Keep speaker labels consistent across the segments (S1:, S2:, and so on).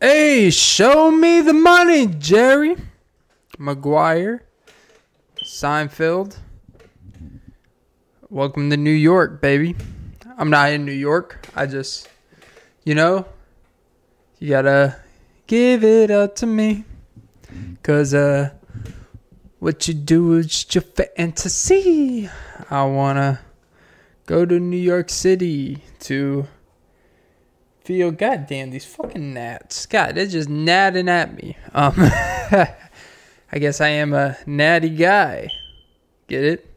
S1: Hey, show me the money, Jerry. Maguire. Seinfeld. Welcome to New York, baby. I'm not in New York. I just, you know, you gotta give it up to me. Cause, uh, what you do is just your fantasy. I wanna go to New York City to feel goddamn these fucking gnats. God, they're just gnatting at me. Um I guess I am a natty guy. Get it?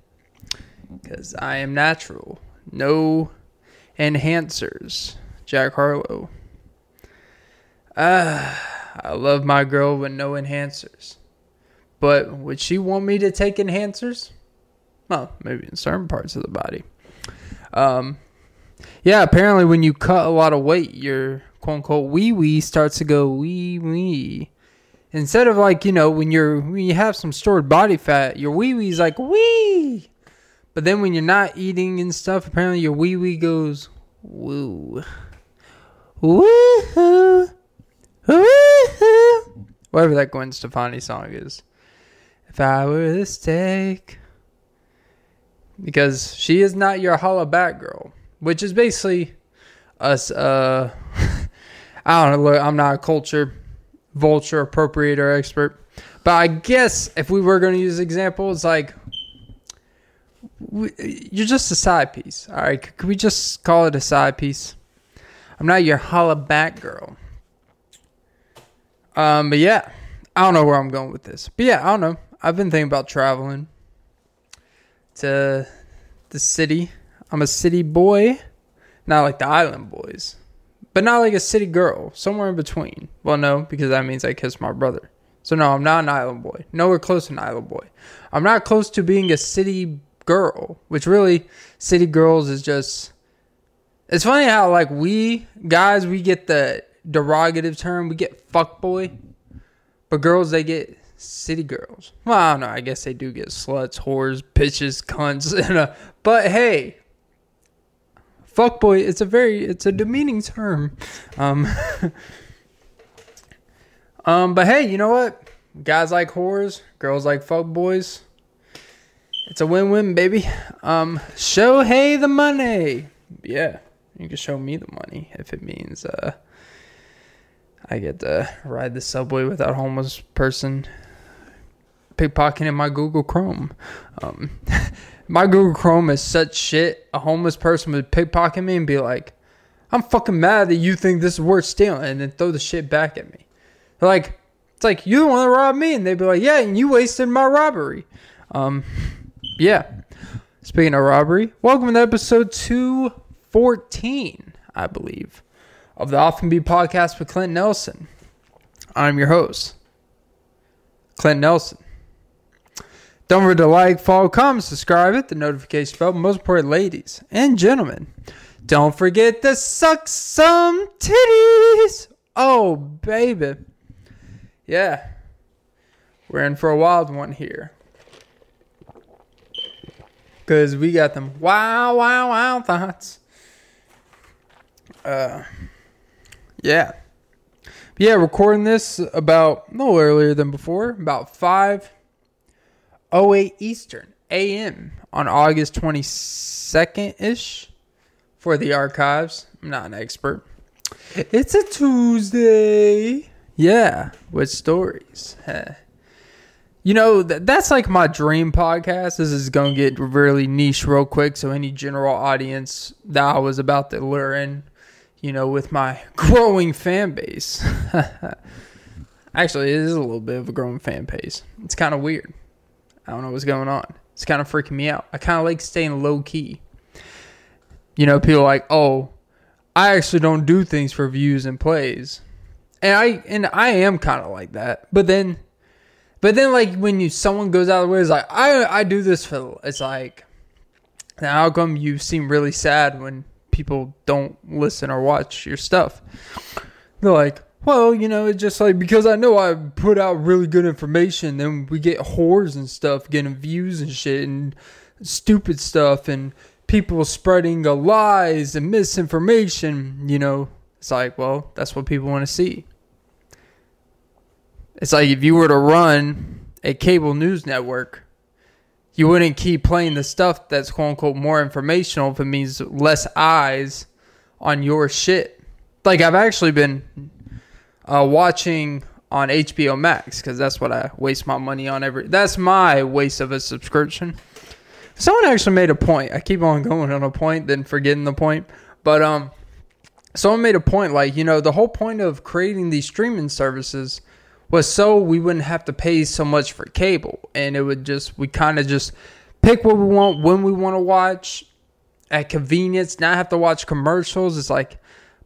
S1: Because I am natural. No enhancers. Jack Harlow. Ah, I love my girl with no enhancers. But would she want me to take enhancers? Well, maybe in certain parts of the body. Um, yeah, apparently when you cut a lot of weight, your quote unquote wee wee starts to go wee wee. Instead of like, you know, when you're when you have some stored body fat, your wee wee's like wee. But then when you're not eating and stuff, apparently your wee wee goes woo. Woo Woo Whatever that Gwen Stefani song is. If I were the steak. Because she is not your holla back girl which is basically us. Uh, I don't know. Look, I'm not a culture vulture appropriator expert, but I guess if we were going to use examples, like we, you're just a side piece. All right, could we just call it a side piece? I'm not your holla back girl. Um, but yeah, I don't know where I'm going with this. But yeah, I don't know. I've been thinking about traveling to the city I'm a city boy, not like the island boys, but not like a city girl, somewhere in between. Well, no, because that means I kissed my brother. So no, I'm not an island boy. Nowhere close to an island boy. I'm not close to being a city girl, which really city girls is just. It's funny how like we guys we get the derogative term, we get fuck boy, but girls they get city girls. Well, I don't know. I guess they do get sluts, whores, bitches, cunts, and uh, but hey, fuckboy. It's a very it's a demeaning term. Um um but hey you know what? Guys like whores girls like fuckboys. It's a win-win baby. Um show hey the money. Yeah you can show me the money if it means uh i get to ride the subway without homeless person pickpocketing my google chrome. Um my Google Chrome is such shit. A homeless person would pickpocket me and be like, I'm fucking mad that you think this is worth stealing and then throw the shit back at me. Like, it's like, you the one that robbed me. And they'd be like, yeah, and you wasted my robbery. Um, yeah. Speaking of robbery, welcome to episode 214, I believe, of the Off N Beat podcast with Clint Nelson. I'm your host, Clint Nelson. Don't forget to like, follow, comment, subscribe, hit the notification bell. Most important, ladies and gentlemen, don't forget to suck some titties. Oh, baby. Yeah. We're in for a wild one here. Because we got them wow, wow, wow thoughts. Uh, yeah. Yeah, recording this about no earlier than before, about 5 08 Eastern AM on August 22nd ish for the archives. I'm not an expert. It's a Tuesday. Yeah, with stories. You know, that's like my dream podcast. This is going to get really niche real quick. So, any general audience that I was about to lure in, you know, with my growing fan base. Actually, it is a little bit of a growing fan base. It's kind of weird. I don't know what's going on. It's kind of freaking me out. I kind of like staying low key. You know, people like, oh, I actually don't do things for views and plays, and I and I am kind of like that. But then, but then, like when you someone goes out of the way, it's like I I do this for. It's like, how come you seem really sad when people don't listen or watch your stuff? They're like, well, you know, it's just like because I know I put out really good information, then we get whores and stuff getting views and shit and stupid stuff and people spreading lies and misinformation, you know. It's like, well, that's what people want to see. It's like if you were to run a cable news network, you wouldn't keep playing the stuff that's quote unquote more informational if it means less eyes on your shit. Like I've actually been uh, watching on HBO Max because that's what I waste my money on every. That's my waste of a subscription. Someone actually made a point. I keep on going on a point, then forgetting the point. But um, someone made a point like you know the whole point of creating these streaming services was so we wouldn't have to pay so much for cable, and it would just we kind of just pick what we want when we want to watch at convenience. Not have to watch commercials. It's like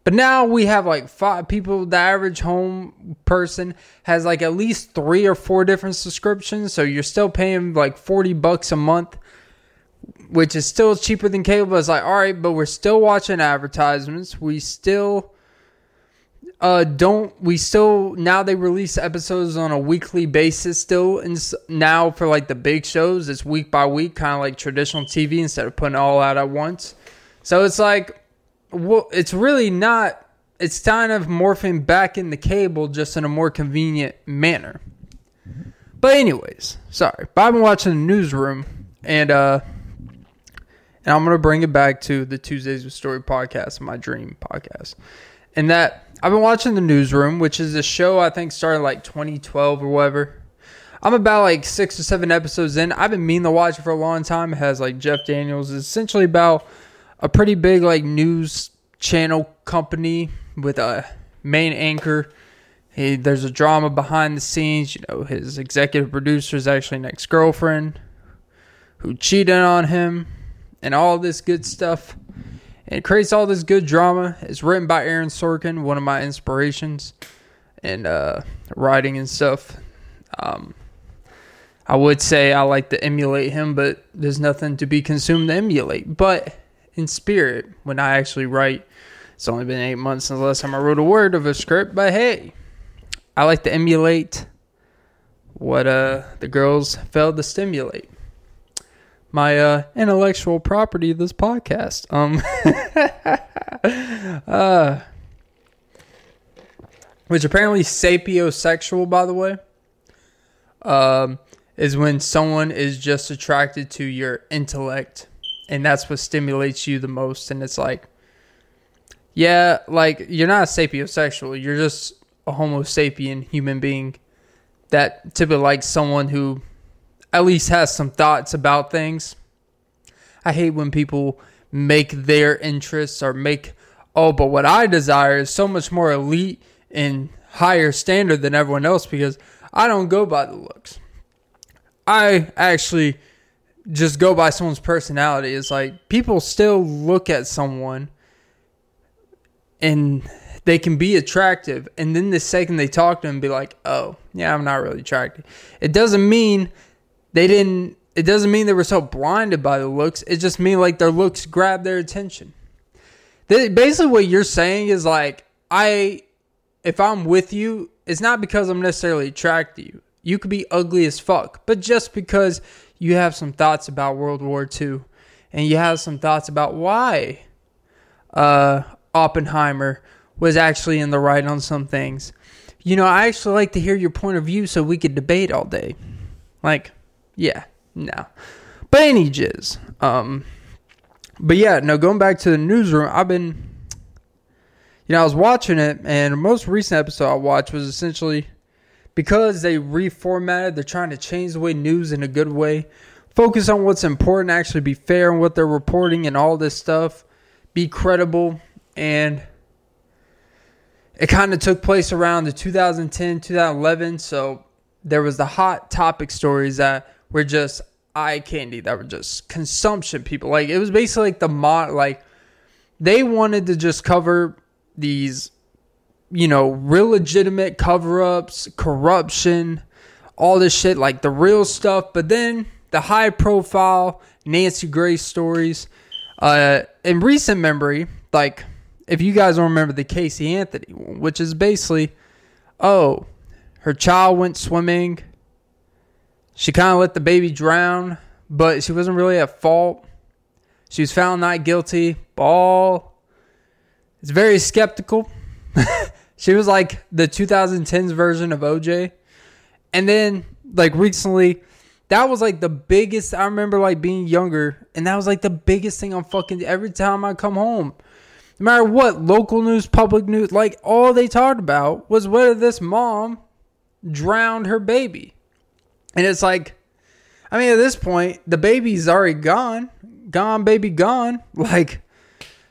S1: but now we have like five people. The average home person has like at least three or four different subscriptions. So you're still paying like 40 bucks a month, which is still cheaper than cable. It's like, all right, but we're still watching advertisements. We still uh don't we still now they release episodes on a weekly basis still and now for like the big shows it's week by week kind of like traditional tv instead of putting all out at once so it's like well, it's really not. It's kind of morphing back in the cable, just in a more convenient manner. But anyways, sorry. But I've been watching the newsroom, and uh, and I'm gonna bring it back to the Tuesdays with Story podcast, my dream podcast, and that I've been watching the newsroom, which is a show I think started like 2012 or whatever. I'm about like six or seven episodes in. I've been meaning to watch it for a long time. It has like Jeff Daniels. It's essentially about a pretty big like news channel company with a main anchor. He, there's a drama behind the scenes. You know, his executive producer is actually an ex girlfriend who cheated on him, and all this good stuff. And it creates all this good drama. It's written by Aaron Sorkin, one of my inspirations, and uh, writing and stuff. Um, I would say I like to emulate him, but there's nothing to be consumed to emulate. But in spirit when I actually write. It's only been eight months since the last time I wrote a word of a script, but hey, I like to emulate what uh, the girls failed to stimulate. My uh, intellectual property this podcast. Um, uh, which apparently sapiosexual, by the way, um, is when someone is just attracted to your intellect and that's what stimulates you the most. And it's like, yeah, like you're not a sapiosexual. You're just a Homo sapien human being that typically likes someone who at least has some thoughts about things. I hate when people make their interests or make oh, but what I desire is so much more elite and higher standard than everyone else because I don't go by the looks. I actually just go by someone's personality. It's like people still look at someone and they can be attractive, and then the second they talk to them, be like, "Oh, yeah, I'm not really attracted." It doesn't mean they didn't. It doesn't mean they were so blinded by the looks. It just means like their looks grab their attention. They, basically, what you're saying is like, I, if I'm with you, it's not because I'm necessarily attracted to you. You could be ugly as fuck, but just because you have some thoughts about World War II, and you have some thoughts about why uh, Oppenheimer was actually in the right on some things. You know, I actually like to hear your point of view so we could debate all day. Like, yeah, no. But any jizz. Um, but yeah, no, going back to the newsroom, I've been, you know, I was watching it, and the most recent episode I watched was essentially because they reformatted, they're trying to change the way news in a good way. Focus on what's important, actually be fair in what they're reporting and all this stuff. Be credible. And it kind of took place around the 2010, 2011. So there was the hot topic stories that were just eye candy, that were just consumption people. Like it was basically like the mod, like they wanted to just cover these you know, real legitimate cover ups, corruption, all this shit, like the real stuff. But then the high profile Nancy Grace stories. Uh, in recent memory, like if you guys don't remember the Casey Anthony which is basically, oh, her child went swimming. She kind of let the baby drown, but she wasn't really at fault. She was found not guilty. Ball. It's very skeptical. She was like the 2010s version of OJ. And then like recently, that was like the biggest. I remember like being younger, and that was like the biggest thing on fucking every time I come home. No matter what, local news, public news, like all they talked about was whether this mom drowned her baby. And it's like, I mean, at this point, the baby's already gone. Gone, baby, gone. Like,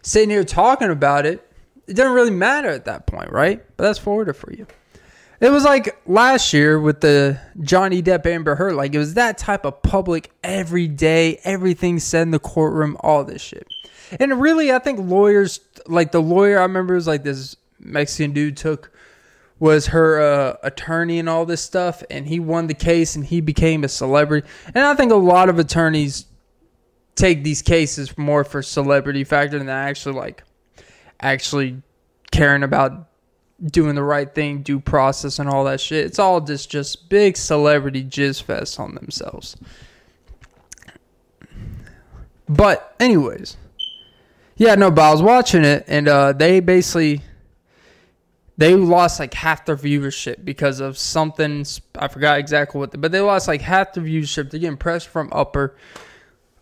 S1: sitting here talking about it, it doesn't really matter at that point, right? But that's Florida for you. It was like last year with the Johnny Depp Amber Heard. Like, it was that type of public, every day, everything said in the courtroom, all this shit. And really, I think lawyers, like the lawyer I remember was like this Mexican dude took was her uh, attorney and all this stuff, and he won the case and he became a celebrity. And I think a lot of attorneys take these cases more for celebrity factor than actually like actually caring about doing the right thing, due process, and all that shit. It's all just just big celebrity jizz fest on themselves. But anyways, yeah, no, but I was watching it, and uh, they basically they lost like half their viewership because of something. I forgot exactly what, the, but they lost like half their viewership. They're getting pressure from upper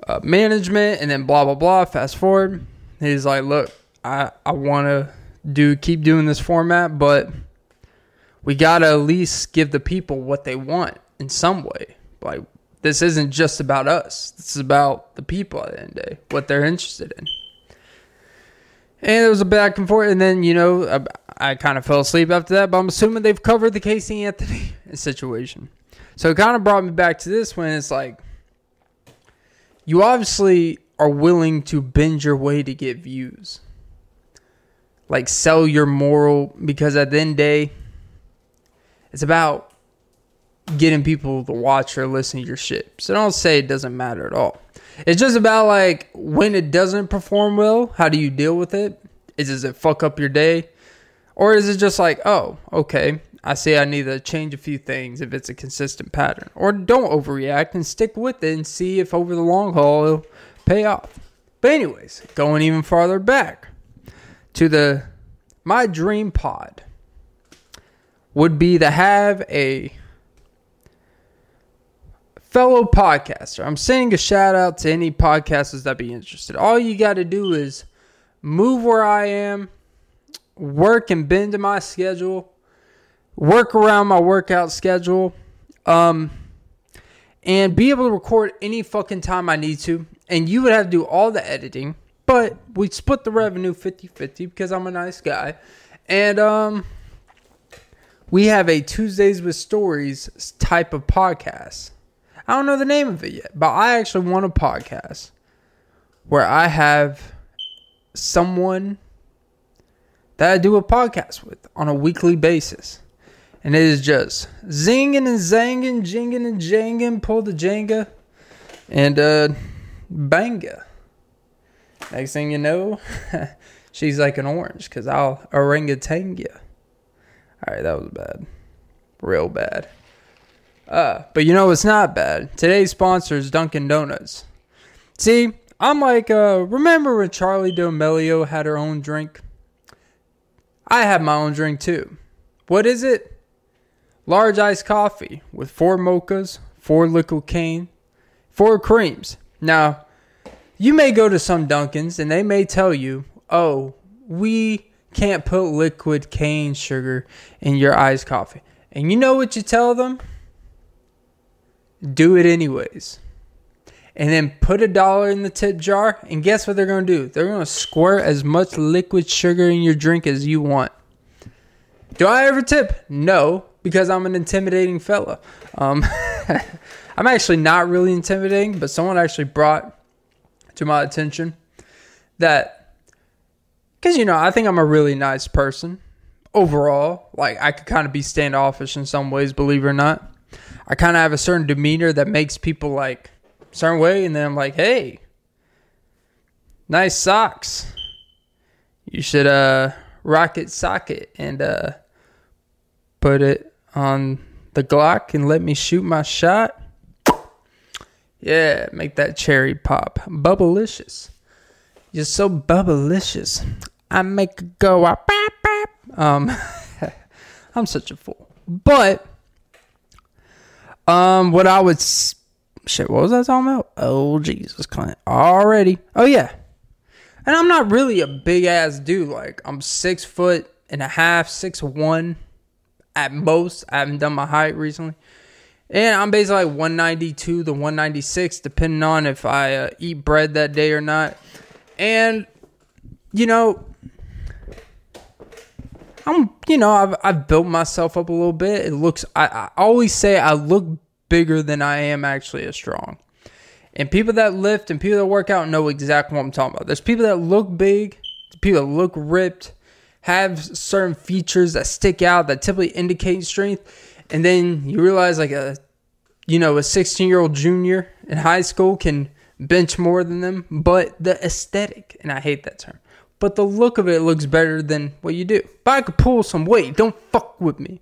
S1: uh, management, and then blah blah blah. Fast forward, he's like, "Look, I I want to do keep doing this format, but we gotta at least give the people what they want in some way. Like this isn't just about us. This is about the people at the end of the day, what they're interested in." And it was a back and forth, and then you know I, I kind of fell asleep after that. But I'm assuming they've covered the Casey Anthony situation. So it kind of brought me back to this when it's like you obviously are willing to bend your way to get views, like sell your moral because at the end the day, it's about getting people to watch or listen to your shit. So don't say it doesn't matter at all. It's just about like when it doesn't perform well, how do you deal with it? Is does it fuck up your day? Or is it just like, oh, okay, I see I need to change a few things if it's a consistent pattern. Or don't overreact and stick with it and see if over the long haul it'll pay off. But anyways, going even farther back to the my dream pod would be to have a fellow podcaster. I'm sending a shout out to any podcasters that be interested. All you got to do is move where I am, work and bend to my schedule, work around my workout schedule, um, and be able to record any fucking time I need to. And you would have to do all the editing, but we split the revenue 50 50 because I'm a nice guy. And, um, we have a Tuesdays with Stories type of podcast I don't know the name of it yet, but I actually want a podcast where I have someone that I do a podcast with on a weekly basis. And it is just zinging and zanging, jinging and janging, pull the Jenga, and uh, banga. Next thing you know, she's like an orange because I'll orangutan you. All right, that was bad. Real bad. Uh, but you know it's not bad. Today's sponsor is Dunkin' Donuts. See, I'm like, uh, remember when Charli D'Amelio had her own drink? I have my own drink too. What is it? Large iced coffee with four mochas, four liquid cane, four creams. Now, you may go to some Dunkins and they may tell you, oh, we can't put liquid cane sugar in your iced coffee. And you know what you tell them? do it anyways. And then put a dollar in the tip jar, and guess what they're going to do? They're going to squirt as much liquid sugar in your drink as you want. Do I ever tip? No, because I'm an intimidating fella. Um, I'm actually not really intimidating, but someone actually brought to my attention that, because, you know, I think I'm a really nice person overall. Like, I could kind of be standoffish in some ways, believe it or not. I kind of have a certain demeanor that makes people like certain way, and then I'm like, hey, nice socks. You should uh rocket socket and uh put it on the Glock and let me shoot my shot. Yeah, make that cherry pop. Bubblicious. You're so bubblicious. I make it go up. Um, I'm such a fool. But Um, what I would shit, what was I talking about? Oh Jesus, Clint, already. Oh yeah, and I'm not really a big ass dude. Like I'm six foot and a half, six one at most. I haven't done my height recently. And I'm basically like 192 to 196, depending on if I uh, eat bread that day or not. And, you know, I'm, you know, I've, I've built myself up a little bit. It looks, I, I always say I look bigger than I am actually as strong. And people that lift and people that work out know exactly what I'm talking about. There's people that look big, people that look ripped, have certain features that stick out that typically indicate strength and then you realize like a you know a 16 year old junior in high school can bench more than them but the aesthetic and i hate that term but the look of it looks better than what you do. But i could pull some weight. Don't fuck with me.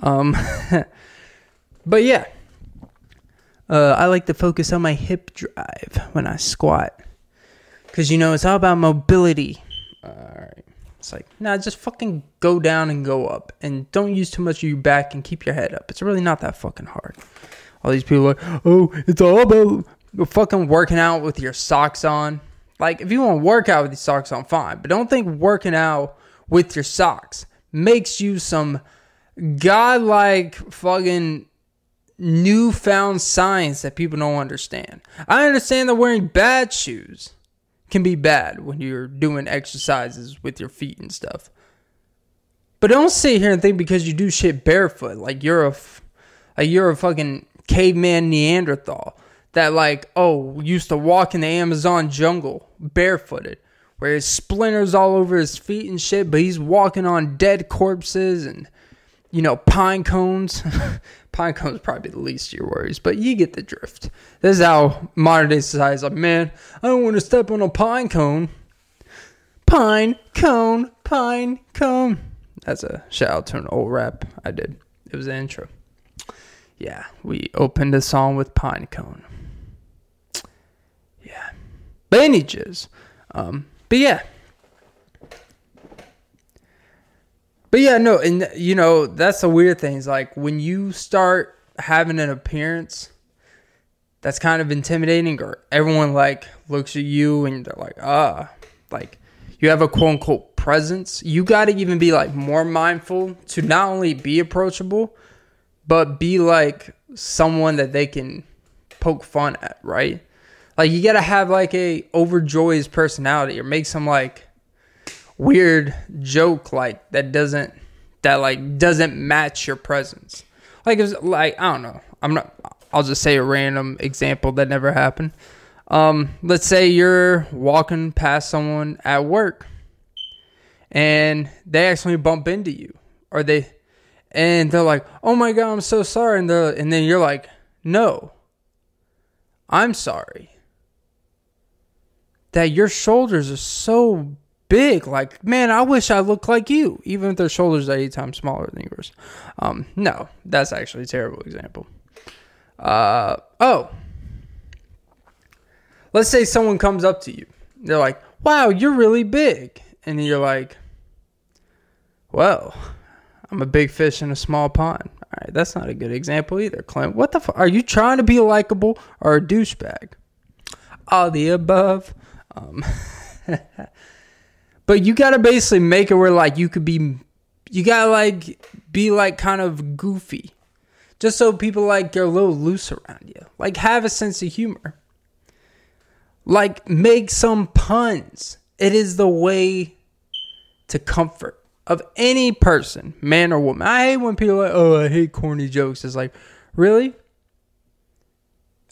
S1: Um but yeah. Uh, i like to focus on my hip drive when i squat. Because you know it's all about mobility. All right it's like, nah, just fucking go down and go up. And don't use too much of your back and keep your head up. It's really not that fucking hard. All these people are like, oh, it's all about fucking working out with your socks on. Like, if you want to work out with your socks on, fine. But don't think working out with your socks makes you some godlike fucking newfound science that people don't understand. I understand that wearing bad shoes can be bad when you're doing exercises with your feet and stuff. But don't sit here and think because you do shit barefoot, like you're a, like you're a fucking caveman Neanderthal that like oh used to walk in the Amazon jungle barefooted, where his splinters all over his feet and shit, but he's walking on dead corpses and you know pine cones. pine cones probably the least of your worries, but you get the drift. This is how modern day society is like, man, I don't want to step on a pine cone. Pine cone, pine cone. That's a shout out to an old rap I did. It was the intro. Yeah, we opened the song with pine cone. Yeah. Jizz. Um, but yeah. But yeah, no, and you know, that's the weird thing. Is like when you start having an appearance that's kind of intimidating, or everyone like looks at you and they're like, ah, like you have a quote unquote presence. You got to even be like more mindful to not only be approachable, but be like someone that they can poke fun at, right? Like you got to have like a overjoyous personality or make some like weird joke like that doesn't that like doesn't match your presence. Like it's like I don't know. I'm not. I'll just say a random example that never happened. Um, let's say you're walking past someone at work, and they actually bump into you, or they, and they're like, "Oh my god, I'm so sorry," and and then you're like, "No, I'm sorry." That your shoulders are so big. Like, man, I wish I looked like you, even if their shoulders are eight times smaller than yours. Um, no, that's actually a terrible example. Uh, oh, let's say someone comes up to you. They're like, wow, you're really big. And you're like, well, I'm a big fish in a small pond. All right, that's not a good example either, Clint. What the fuck? Are you trying to be likable or a douchebag? All the above. Um, But you gotta basically make it where like you could be, you gotta like be like kind of goofy, just so people like are a little loose around you. Like have a sense of humor. Like make some puns. It is the way to comfort of any person, man or woman. I hate when people are like, oh, I hate corny jokes. It's like, really?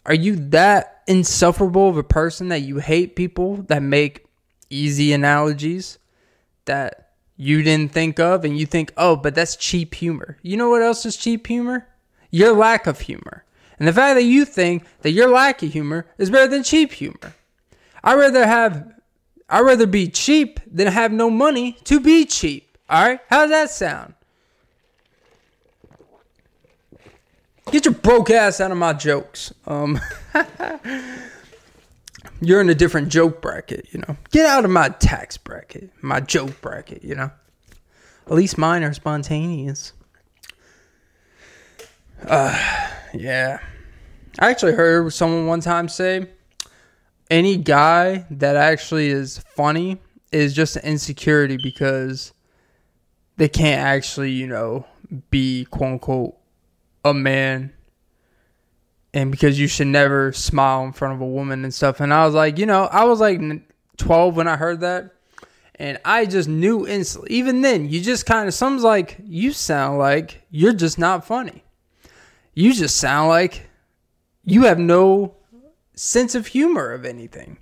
S1: Are you that insufferable of a person that you hate people that make easy analogies that you didn't think of and you think, oh, but that's cheap humor. You know what else is cheap humor? Your lack of humor. And the fact that you think that your lack of humor is better than cheap humor. I'd rather have I'd rather be cheap than have no money to be cheap. Alright? How does that sound? Get your broke ass out of my jokes. Um you're in a different joke bracket, you know. Get out of my tax bracket, my joke bracket, you know. At least mine are spontaneous. Uh, Yeah. I actually heard someone one time say any guy that actually is funny is just an insecurity because they can't actually, you know, be quote unquote a man. And because you should never smile in front of a woman and stuff. And I was like, you know, I was like 12 when I heard that. And I just knew instantly. Even then, you just kind of, some's like, you sound like you're just not funny. You just sound like you have no sense of humor of anything.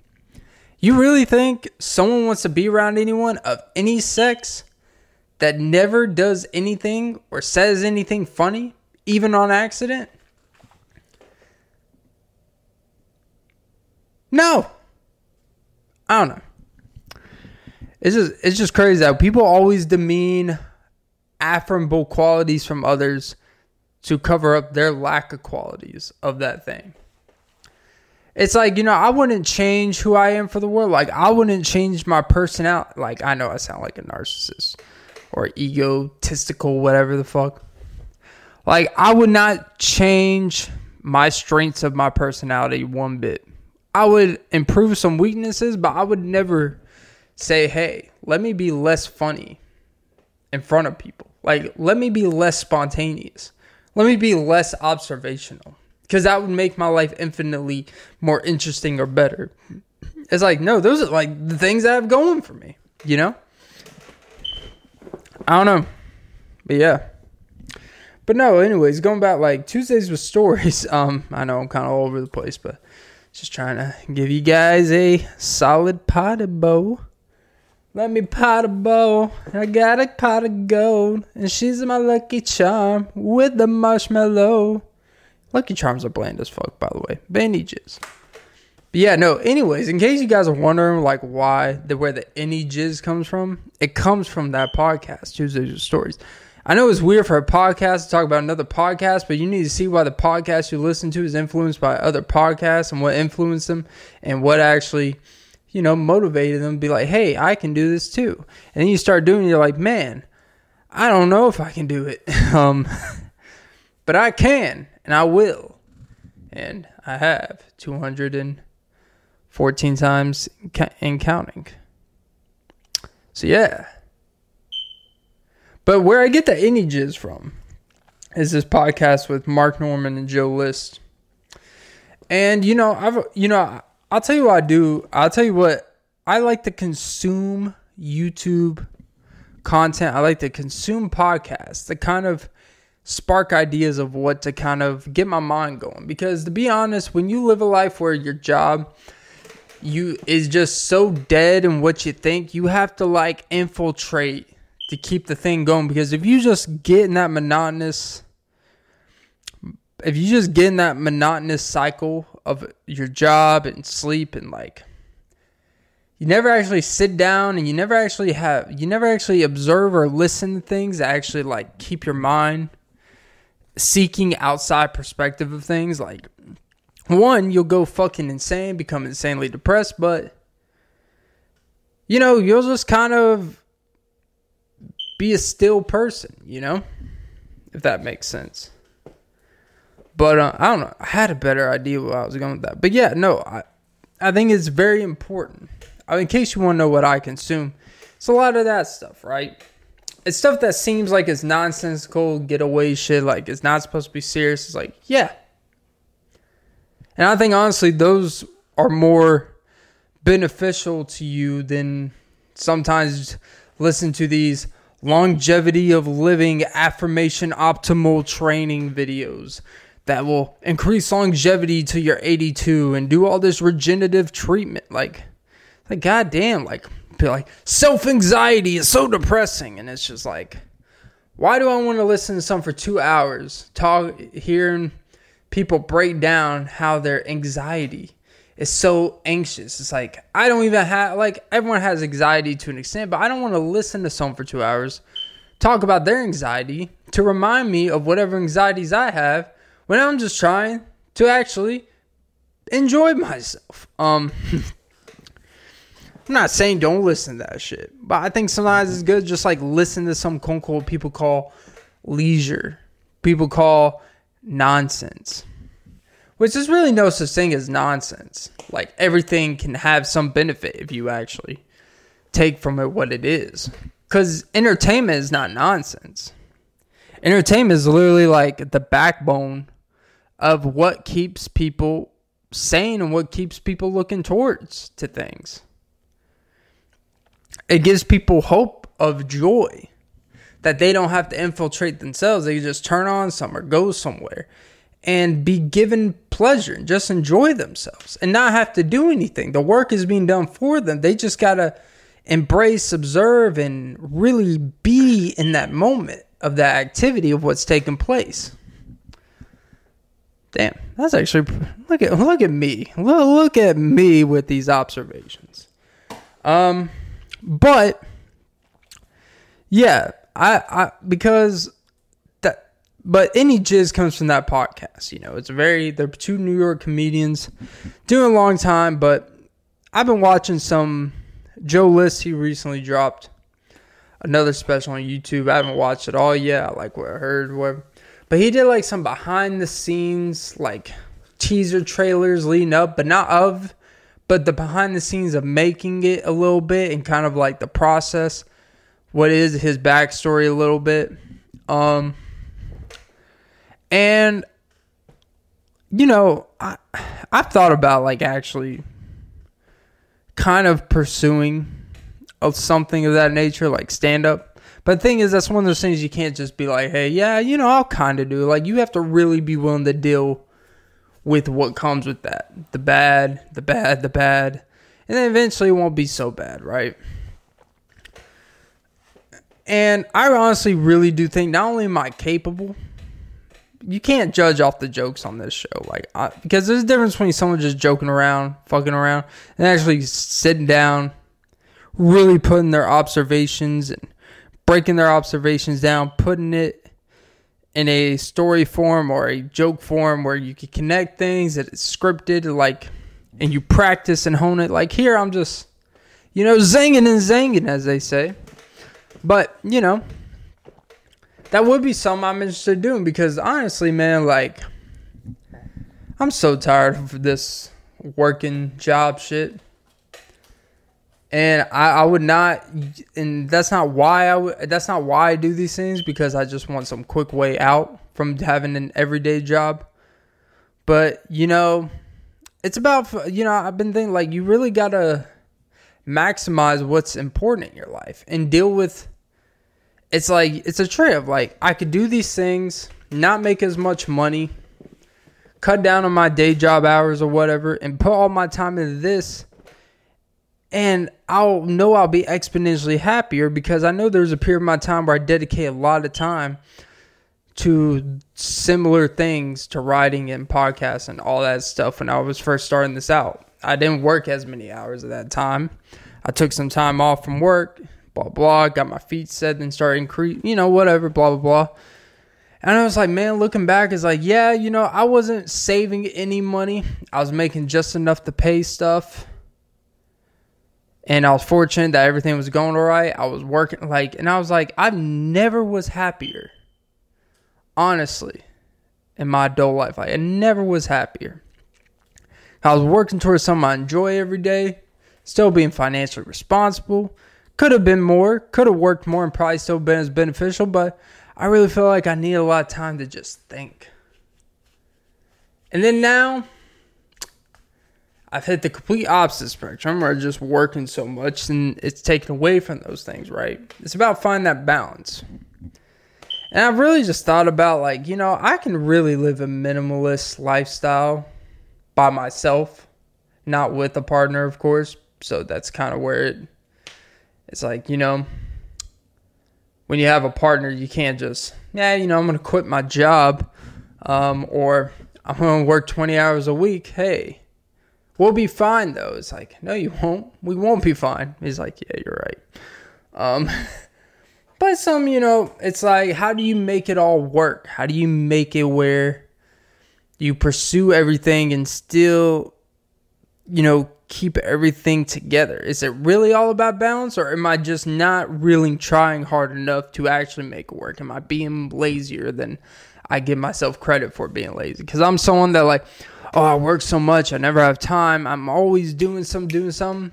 S1: You really think someone wants to be around anyone of any sex that never does anything or says anything funny, even on accident? No. I don't know. It's just it's just crazy that people always demean affirmable qualities from others to cover up their lack of qualities of that thing. It's like, you know, I wouldn't change who I am for the world. Like, I wouldn't change my personality. Like, I know I sound like a narcissist or egotistical, whatever the fuck. Like, I would not change my strengths of my personality one bit. I would improve some weaknesses, but I would never say, hey, let me be less funny in front of people. Like, let me be less spontaneous. Let me be less observational because that would make my life infinitely more interesting or better. It's like, no, those are like the things I have going for me, you know? I don't know. But yeah. But no, anyways, going back like Tuesdays with stories. Um, I know I'm kind of all over the place, but just trying to give you guys a solid pot of bow. Let me pot a bow. I got a pot of gold, and she's my lucky charm with the marshmallow. Lucky Charms are bland as fuck, by the way. Jizz. But yeah, no. Anyways, in case you guys are wondering, like, why the where the any jizz comes from, it comes from that podcast, Tuesdays with Stories. I know it's weird for a podcast to talk about another podcast, but you need to see why the podcast you listen to is influenced by other podcasts and what influenced them and what actually, you know, motivated them to be like, hey, I can do this too. And then you start doing it, you're like, man, I don't know if I can do it. um, but I can and I will. And I have 214 times and counting. So, yeah. But where I get the images from is this podcast with Mark Normand and Joe List. And you know, I've you know, I'll tell you what I do. I'll tell you what I like to consume YouTube content. I like to consume podcasts. to kind of spark ideas of what to kind of get my mind going because to be honest when you live a life where your job you is just so dead in what you think you have to like infiltrate to keep the thing going because if you just get in that monotonous if you just get in that monotonous cycle of your job and sleep and like you never actually sit down and you never actually have you never actually observe or listen to things that actually like keep your mind seeking outside perspective of things. Like one you'll go fucking insane become insanely depressed but you know you'll just kind of be a still person you know if that makes sense. But uh, i don't know. I had a better idea where i was going with that. But yeah no i i think it's very important. I mean, in case you want to know what i consume it's a lot of that stuff right? It's stuff that seems like it's nonsensical, getaway shit, like it's not supposed to be serious. It's like, yeah. And I think honestly, those are more beneficial to you than sometimes listen to these longevity of living affirmation optimal training videos that will increase longevity to your 82 and do all this regenerative treatment. Like, like goddamn, like be like self anxiety is so depressing, and it's just like, why do I want to listen to some for two hours, talk, hearing people break down how their anxiety is so anxious? It's like I don't even have like everyone has anxiety to an extent, but I don't want to listen to someone for two hours talk about their anxiety to remind me of whatever anxieties I have when I'm just trying to actually enjoy myself. Um. I'm not saying don't listen to that shit, but I think sometimes it's good just like listen to some quote people call leisure, people call nonsense. Which is really no such thing as nonsense. Like everything can have some benefit if you actually take from it what it is. Because entertainment is not nonsense. Entertainment is literally like the backbone of what keeps people sane and what keeps people looking towards to things. It gives people hope of joy that they don't have to infiltrate themselves. They just turn on some or go somewhere and be given pleasure and just enjoy themselves and not have to do anything. The work is being done for them. They just got to embrace, observe, and really be in that moment of that activity of what's taking place. Damn, that's actually look at look at me. Look, look at me with these observations. Um, but yeah, I I because but any jizz comes from that podcast. You know, it's a very they're two New York comedians doing a long time, but I've been watching some Joe List. He recently dropped another special on YouTube. I haven't watched it all yet. I like what I heard, whatever. But he did like some behind the scenes like teaser trailers leading up, but not of, but the behind the scenes of making it a little bit and kind of like the process. What is his backstory a little bit. Um and you know, I I've thought about like actually kind of pursuing of something of that nature, like stand up. But the thing is, that's one of those things you can't just be like, hey, yeah, you know, I'll kind of do. Like, you have to really be willing to deal with what comes with that the bad, the bad, the bad. And then eventually it won't be so bad, right? And I honestly really do think not only am I capable, you can't judge off the jokes on this show, like I, because there's a difference between someone just joking around, fucking around, and actually sitting down, really putting their observations and breaking their observations down, putting it in a story form or a joke form where you can connect things that it's scripted, like, and you practice and hone it. Like here, I'm just, you know, zinging and zanging, as they say. But you know, that would be something I'm interested in doing because honestly, man, like, I'm so tired of this working job shit and I, I would not and that's not why I would that's not why I do these things because I just want some quick way out from having an everyday job. But you know, it's about you know I've been thinking like you really gotta maximize what's important in your life and deal with. It's like it's a trade of like I could do these things, not make as much money, cut down on my day job hours or whatever, and put all my time into this and I'll know I'll be exponentially happier because I know there's a period of my time where I dedicate a lot of time to similar things to writing and podcasts and all that stuff when I was first starting this out. I didn't work as many hours at that time. I took some time off from work, blah blah, got my feet set and started increase, you know, whatever, blah blah blah. And I was like, man, looking back, is like, yeah, you know, I wasn't saving any money. I was making just enough to pay stuff and I was fortunate that everything was going all right. I was working like, and I was like, I never was happier, honestly, in my adult life. Like, I never was happier. I was working towards something I enjoy every day, still being financially responsible. Could have been more, could have worked more, and probably still been as beneficial, but I really feel like I need a lot of time to just think. And then now, I've hit the complete opposite spectrum where I'm just working so much and it's taken away from those things, right? It's about finding that balance. And I've really just thought about like, you know, I can really live a minimalist lifestyle by myself, not with a partner, of course. So that's kind of where it it's like, you know, when you have a partner, you can't just, yeah, you know, I'm going to quit my job um, or I'm going to work 20 hours a week. Hey, We'll be fine though. It's like, no, you won't. We won't be fine. He's like, yeah, you're right. Um, but some, you know, it's like, how do you make it all work? How do you make it where you pursue everything and still, you know, keep everything together? Is it really all about balance, or am I just not really trying hard enough to actually make it work? Am I being lazier than I give myself credit for being lazy because I'm someone that like, oh, I work so much, I never have time. I'm always doing some, doing something.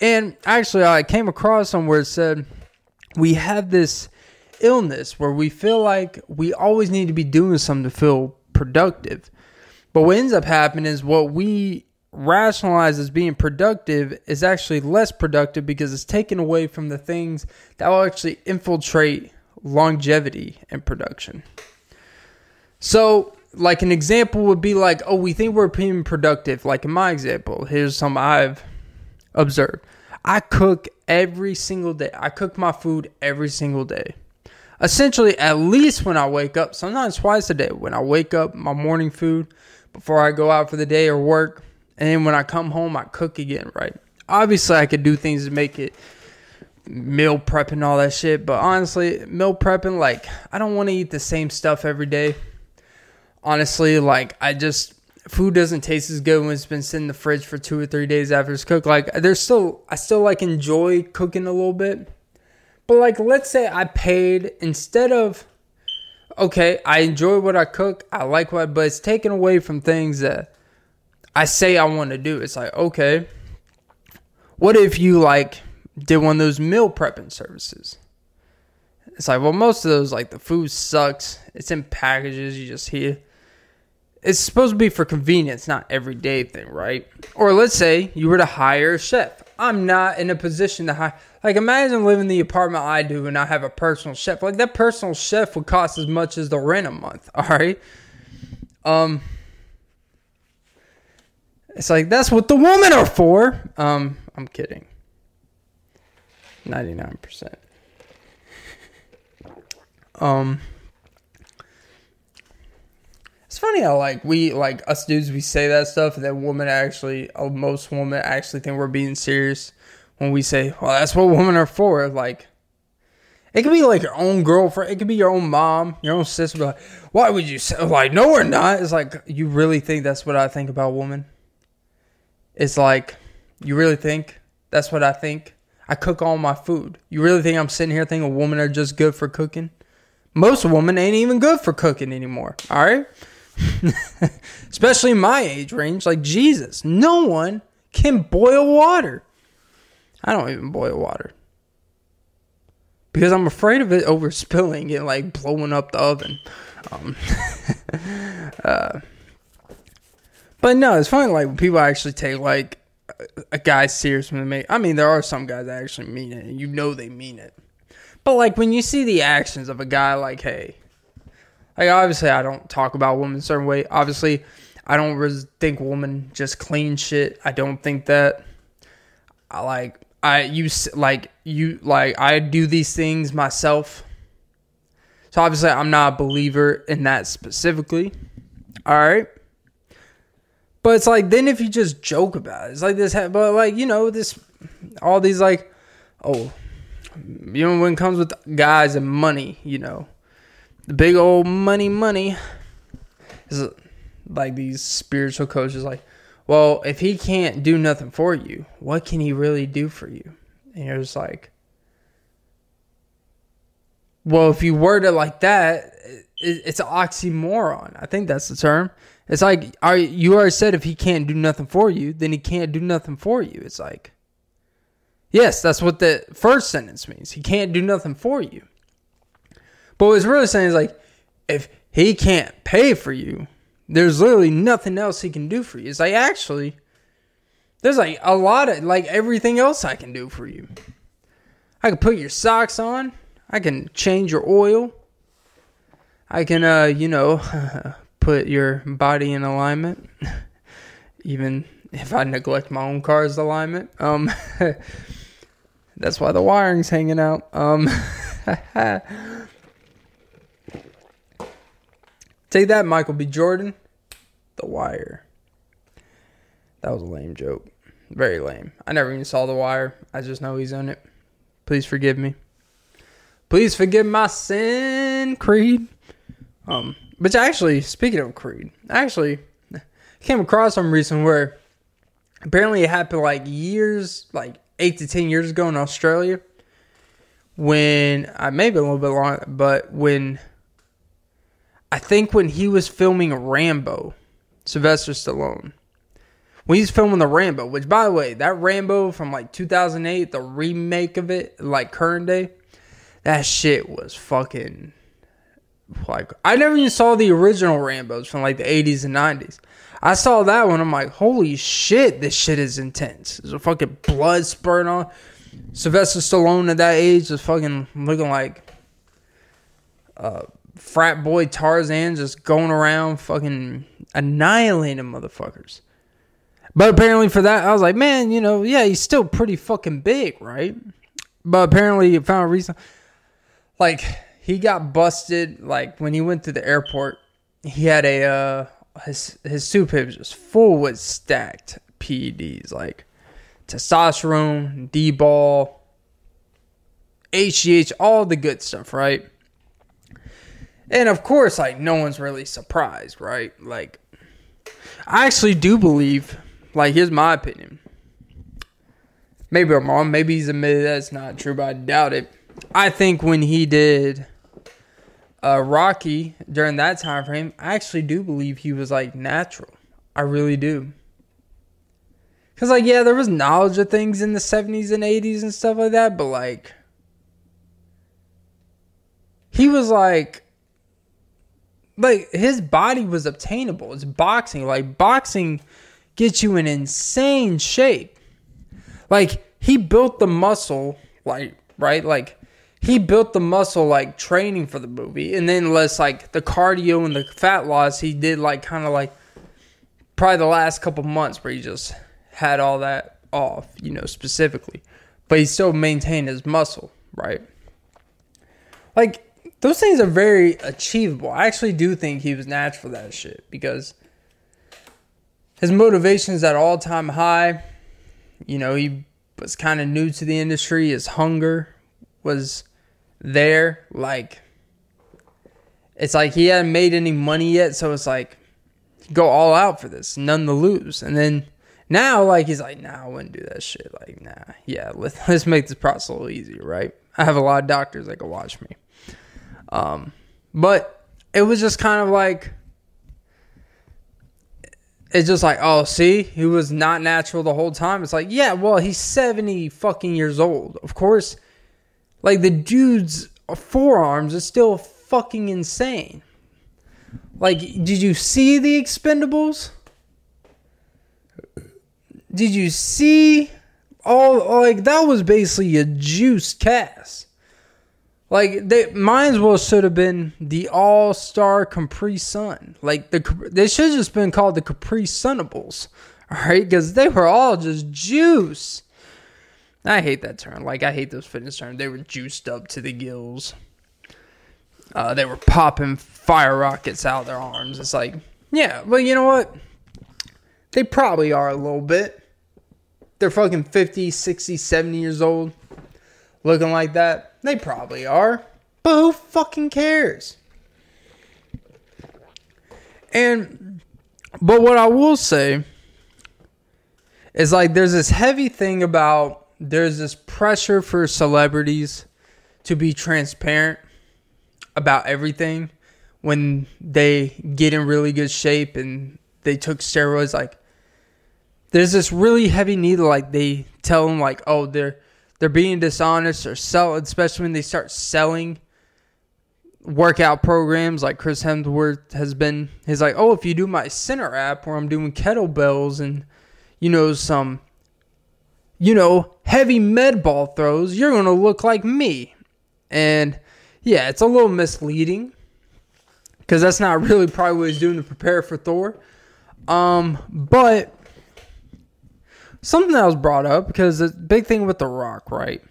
S1: And actually, I came across somewhere it said we have this illness where we feel like we always need to be doing something to feel productive. But what ends up happening is what we rationalize as being productive is actually less productive because it's taken away from the things that will actually infiltrate longevity and production. So, like an example would be like, oh, we think we're being productive. Like in my example, here's some I've observed. I cook every single day. I cook my food every single day. Essentially, at least when I wake up, sometimes twice a day. When I wake up, my morning food before I go out for the day or work, and then when I come home, I cook again, right? Obviously, I could do things to make it meal prepping all that shit, but honestly, meal prepping, like, I don't want to eat the same stuff every day. Honestly, like, I just food doesn't taste as good when it's been sitting in the fridge for two or three days after it's cooked. Like, there's still, I still like enjoy cooking a little bit, but like, let's say I paid instead of, okay, I enjoy what I cook, I like what, but it's taken away from things that I say I want to do. It's like, okay, what if you like did one of those meal prepping services? It's like, well, most of those, like the food sucks. It's in packages. You just hear. It's supposed to be for convenience, not everyday thing, right? Or let's say you were to hire a chef. I'm not in a position to hire. Like, imagine living in the apartment I do and I have a personal chef. Like, that personal chef would cost as much as the rent a month. All right. Um, it's like that's what the women are for. Um, I'm kidding. Ninety nine percent. Um, it's funny how like we like us dudes we say that stuff and then women actually uh, most women actually think we're being serious when we say well that's what women are for like it could be like your own girlfriend. It could be your own mom, your own sister. Like, why would you say like no, we're not? It's like you really think that's what I think about women. It's like, you really think that's what I think? I cook all my food. You really think I'm sitting here thinking women are just good for cooking? Most women ain't even good for cooking anymore. All right? Especially my age range. Like, Jesus, no one can boil water. I don't even boil water. Because I'm afraid of it overspilling and like blowing up the oven. Um, uh, but no, it's funny like when people actually take like a guy serious when they make. I mean, there are some guys that actually mean it, and you know they mean it. But like when you see the actions of a guy, like hey, like obviously I don't talk about women a certain way. Obviously, I don't res- think women just clean shit. I don't think that. I like I you like you like I do these things myself. So obviously I'm not a believer in that specifically. All right. But it's like then if you just joke about it, it's like this. But like you know this, all these like, oh, you know when it comes with guys and money, you know, the big old money, money is like these spiritual coaches like, well, if he can't do nothing for you, what can he really do for you? And you're just like, well, if you word it like that, it's an oxymoron. I think that's the term. It's like are you already said if he can't do nothing for you, then he can't do nothing for you. It's like Yes, that's what the first sentence means. He can't do nothing for you. But what it's really saying is like if he can't pay for you, there's literally nothing else he can do for you. It's like actually there's like a lot of like everything else I can do for you. I can put your socks on. I can change your oil. I can uh, you know, put your body in alignment, even if I neglect my own car's alignment. Um, that's why the wiring's hanging out. Um, take that, Michael B. Jordan. The Wire. That was a lame joke. Very lame. I never even saw The Wire. I just know he's in it. Please forgive me. Please forgive my sin, Creed. Um, but actually, speaking of Creed, I actually came across some recent where apparently it happened like years, like eight to ten years ago in Australia. When uh, maybe a little bit long, but when I think when he was filming Rambo, Sylvester Stallone, when he's filming the Rambo, which by the way, that Rambo from like 2008, the remake of it, like current day, that shit was fucking like I never even saw the original Rambos from like the 80s and 90s. I saw that one. I'm like, holy shit, this shit is intense. There's a fucking blood spurting on. Sylvester Stallone at that age was fucking looking like uh, frat boy Tarzan, just going around fucking annihilating motherfuckers. But apparently for that, I was like, man, you know, yeah, he's still pretty fucking big, right? But apparently, you found a reason. Like he got busted. Like when he went to the airport, he had a uh, his his soup was just full with stacked PEDs, like testosterone, Dbol, HGH, all the good stuff, right? And of course, like no one's really surprised, right? Like I actually do believe, like here's my opinion. Maybe I'm wrong. Maybe he's admitted that's not true, but I doubt it. I think when he did uh, Rocky during that time frame, I actually do believe he was like natural. I really do. Cause like yeah, there was knowledge of things in the seventies and eighties and stuff like that, but like he was like like his body was obtainable. It's boxing. Like boxing gets you in insane shape. Like he built the muscle, like right, like he built the muscle like training for the movie, and then less like the cardio and the fat loss he did like kind of like probably the last couple months where he just had all that off, you know, specifically, but he still maintained his muscle, right? Like those things are very achievable. I actually do think he was natural for that shit because his motivation is at all time high. You know, he was kind of new to the industry. His hunger was there. Like, it's like he hadn't made any money yet, so it's like go all out for this, none to lose. And then now, like he's like, nah, I wouldn't do that shit. Like, nah, yeah, let's let's make this process a little easier, right? I have a lot of doctors that can watch me. Um, but it was just kind of like it's just like, oh, see, he was not natural the whole time. It's like, yeah, well, he's 70 fucking years old. Of course, like the dude's forearms is still fucking insane. Like, did you see the expendables? Did you see all like that was basically a juiced cast. Like they might as well should have been the All Star Capri Sun. Like the they should have just been called the Capri Sunables, all right? Because they were all just juice. I hate that term. Like I hate those fitness terms. They were juiced up to the gills. Uh, they were popping fire rockets out of their arms. It's like, yeah, well, you know what? They probably are a little bit. They're fucking 50, 60, 70 years old looking like that. They probably are. But who fucking cares? And but what I will say is like there's this heavy thing about there's this pressure for celebrities to be transparent about everything when they get in really good shape and they took steroids like there's this really heavy need like they tell them like oh they're they're being dishonest or sell, especially when they start selling workout programs like Chris Hemsworth has been. He's like, oh, if you do my Centr app where I'm doing kettlebells and you know some, you know, heavy med ball throws, you're gonna look like me. And yeah, it's a little misleading because that's not really probably what he's doing to prepare for Thor. Um, but something that was brought up because the big thing with The Rock, right?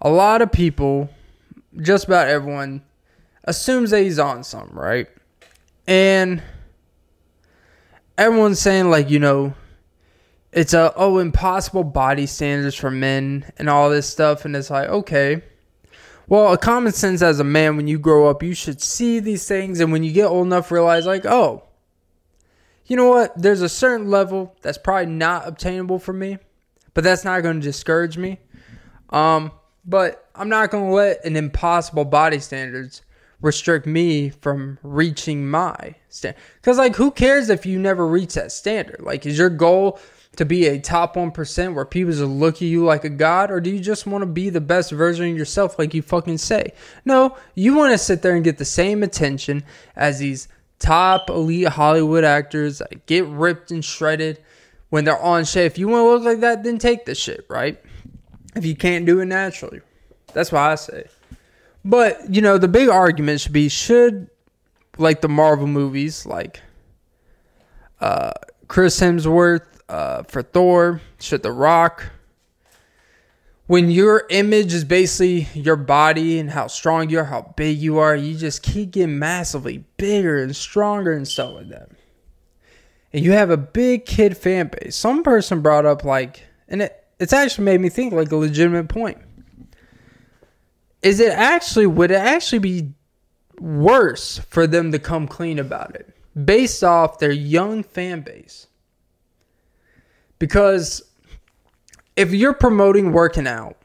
S1: A lot of people, just about everyone, assumes that he's on something, right? And everyone's saying like, you know, it's a oh impossible body standards for men and all this stuff, and it's like okay. Well, a common sense as a man, when you grow up, you should see these things, and when you get old enough, realize like, oh, you know what? There's a certain level that's probably not obtainable for me, but that's not going to discourage me. Um, but I'm not going to let an impossible body standards restrict me from reaching my standard. Because, like, who cares if you never reach that standard? Like, is your goal to be a top 1% where people just look at you like a god? Or do you just want to be the best version of yourself, like you fucking say? No, you want to sit there and get the same attention as these top elite Hollywood actors that get ripped and shredded when they're on shit. If you want to look like that, then take the shit, right? If you can't do it naturally. That's what I say. But, you know, the big argument should be should like the Marvel movies, like uh Chris Hemsworth uh for Thor, should The Rock when your image is basically your body and how strong you are, how big you are, you just keep getting massively bigger and stronger and stuff like that. And you have a big kid fan base. Some person brought up like, and it, it's actually made me think like a legitimate point. Is it actually would it actually be worse for them to come clean about it based off their young fan base? Because if you're promoting working out,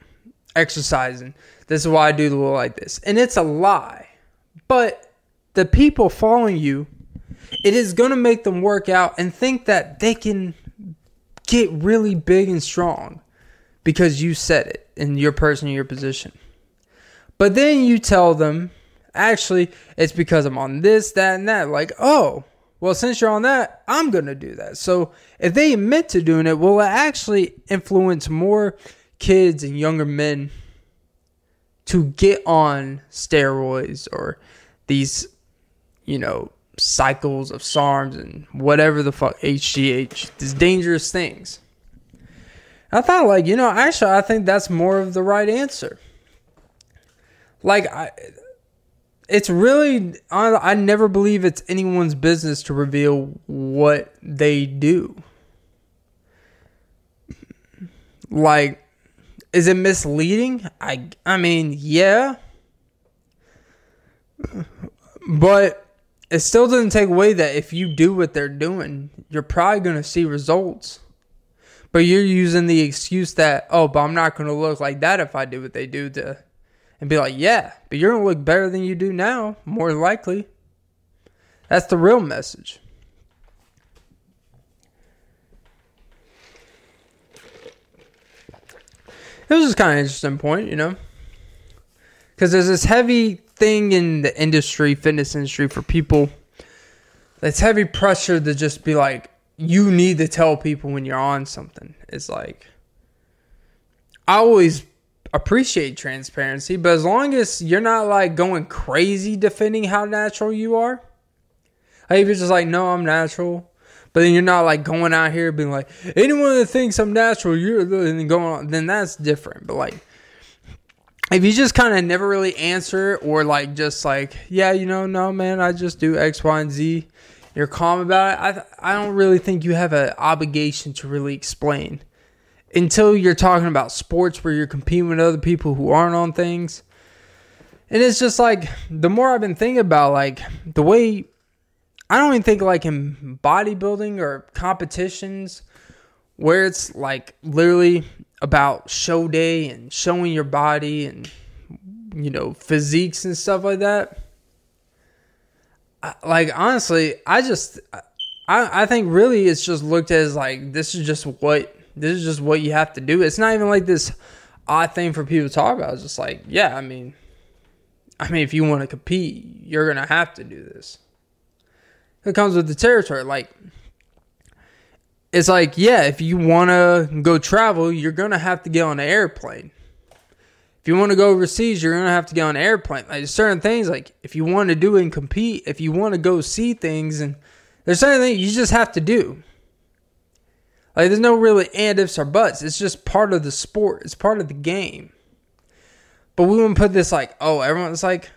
S1: exercising, this is why I do the little like this, and it's a lie, but the people following you, it is going to make them work out and think that they can get really big and strong because you said it in your person, your position. But then you tell them, actually, it's because I'm on this, that, and that. Like, oh, well, since you're on that, I'm going to do that. So if they admit to doing it, will it actually influence more kids and younger men to get on steroids or these, you know, cycles of SARMs and whatever the fuck, HGH, these dangerous things? I thought, like, you know, actually, I think that's more of the right answer. Like, I it's really I, I never believe it's anyone's business to reveal what they do. Like is it misleading? I I mean, yeah. But it still doesn't take away that if you do what they're doing, you're probably going to see results. But you're using the excuse that, oh, but I'm not going to look like that if I do what they do to and be like, yeah, but you're going to look better than you do now, more likely. That's the real message. It was just kind of an interesting point, you know? Because there's this heavy thing in the industry, fitness industry, for people that's heavy pressure to just be like, you need to tell people when you're on something. It's like, I always appreciate transparency, but as long as you're not like going crazy defending how natural you are, like if you're just like, no, I'm natural, but then you're not like going out here being like, anyone that thinks I'm natural, you're going on, then that's different. But like, if you just kind of never really answer or like just like, yeah, you know, no, man, I just do X, Y, and Z. You're calm about it. I I don't really think you have an obligation to really explain until you're talking about sports where you're competing with other people who aren't on things. And it's just like the more I've been thinking about like the way I don't even think like in bodybuilding or competitions where it's like literally about show day and showing your body and you know physiques and stuff like that. like honestly, I just I I think really it's just looked as like this is just what this is just what you have to do. It's not even like this odd thing for people to talk about. It's just like, yeah, I mean, I mean, if you want to compete, you're gonna have to do this. It comes with the territory. Like, it's like, yeah, if you want to go travel, you're gonna have to get on an airplane. If you want to go overseas, you're gonna have to get on an airplane. Like certain things, like if you want to do and compete, if you want to go see things, and there's certain things you just have to do. Like there's no really and ifs or buts. It's just part of the sport. It's part of the game. But we wouldn't put this like, oh, everyone's like,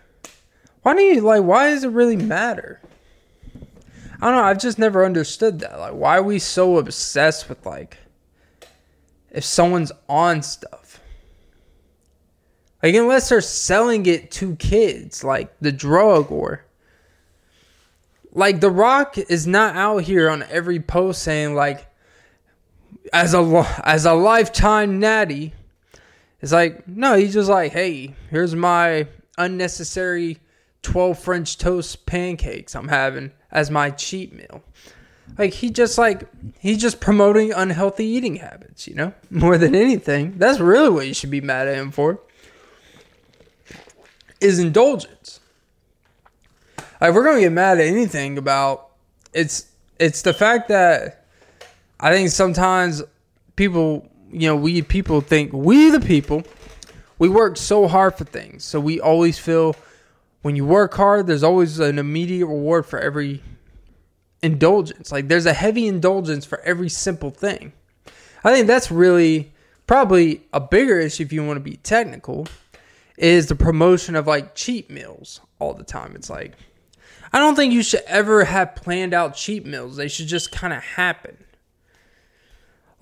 S1: why do you like? Why does it really matter? I don't know. I've just never understood that. Like, why are we so obsessed with like, if someone's on stuff? Like, unless they're selling it to kids, like the drug or. Like, The Rock is not out here on every post saying, like, as a as a lifetime natty, it's like no, he's just like, hey, here's my unnecessary 12 French toast pancakes I'm having as my cheat meal. Like he just like he's just promoting unhealthy eating habits, you know? More than anything. That's really what you should be mad at him for. Is indulgence. Like we're gonna get mad at anything about it's it's the fact that I think sometimes people you know, we people think we the people we work so hard for things. So we always feel when you work hard, there's always an immediate reward for every indulgence. Like there's a heavy indulgence for every simple thing. I think that's really probably a bigger issue if you want to be technical is the promotion of like cheat meals all the time. It's like I don't think you should ever have planned out cheat meals. They should just kind of happen.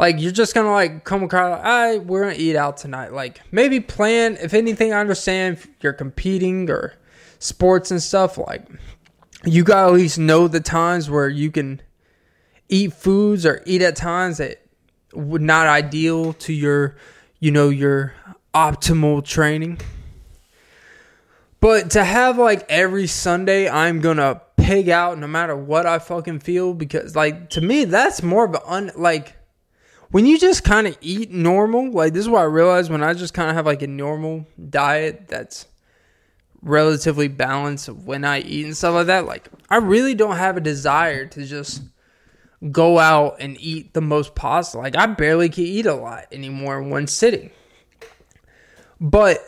S1: Like you're just gonna like come across, all right, we're gonna eat out tonight. Like maybe plan. If anything, I understand if you're competing or sports and stuff. Like you gotta at least know the times where you can eat foods or eat at times that would not ideal to your, you know, your optimal training. But to have like every Sunday, I'm gonna pig out no matter what I fucking feel because like to me that's more of an un like when you just kind of eat normal, like this is what I realized when I just kind of have like a normal diet that's relatively balanced when I eat and stuff like that. Like I really don't have a desire to just go out and eat the most pasta. Like I barely can eat a lot anymore in one sitting. But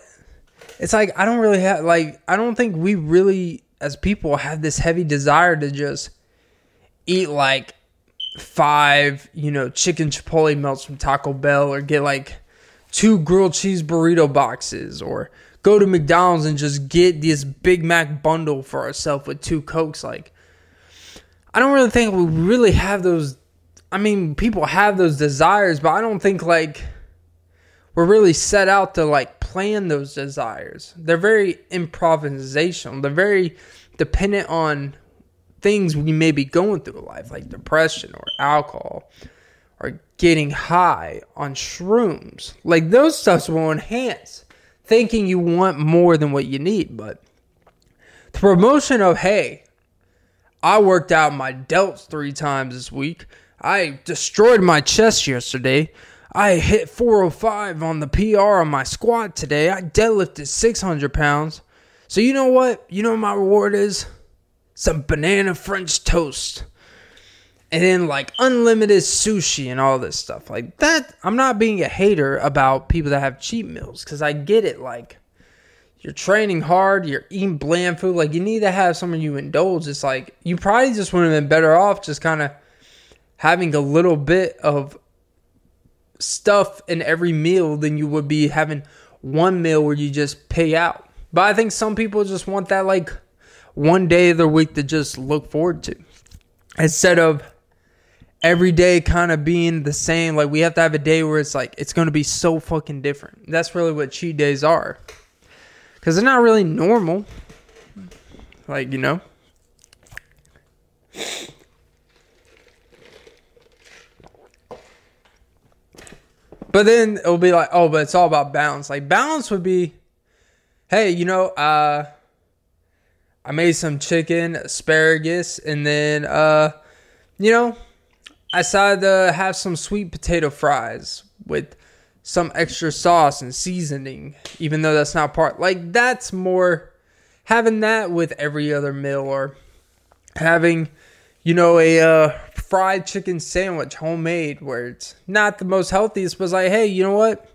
S1: it's like I don't really have like I don't think we really as people have this heavy desire to just eat like five, you know, chicken chipotle melts from Taco Bell or get like two grilled cheese burrito boxes or go to McDonald's and just get this Big Mac bundle for ourselves with two Cokes. Like, I don't really think we really have those. I mean, people have those desires, but I don't think like we're really set out to like plan those desires. They're very improvisational. They're very dependent on things we may be going through in life, like depression or alcohol or getting high on shrooms. Like those stuffs will enhance thinking you want more than what you need. But the promotion of, hey, I worked out my delts three times this week. I destroyed my chest yesterday. I hit 405 on the PR on my squat today. I deadlifted 600 pounds. So, you know what? You know what my reward is? Some banana French toast, and then like unlimited sushi and all this stuff. Like that, I'm not being a hater about people that have cheat meals because I get it. Like you're training hard, you're eating bland food. Like you need to have something you indulge. It's like you probably just would have been better off just kind of having a little bit of stuff in every meal than you would be having one meal where you just pay out. But I think some people just want that like one day of the week to just look forward to instead of every day kind of being the same. Like we have to have a day where it's like it's going to be so fucking different. That's really what cheat days are because they're not really normal. Like you know. But then it'll be like, oh, but it's all about balance. Like balance would be, hey, you know, uh, I made some chicken, asparagus, and then uh, you know, I decided to have some sweet potato fries with some extra sauce and seasoning, even though that's not part. Like that's more having that with every other meal, or having, you know, a uh, fried chicken sandwich homemade, where it's not the most healthiest, but like, hey, you know what?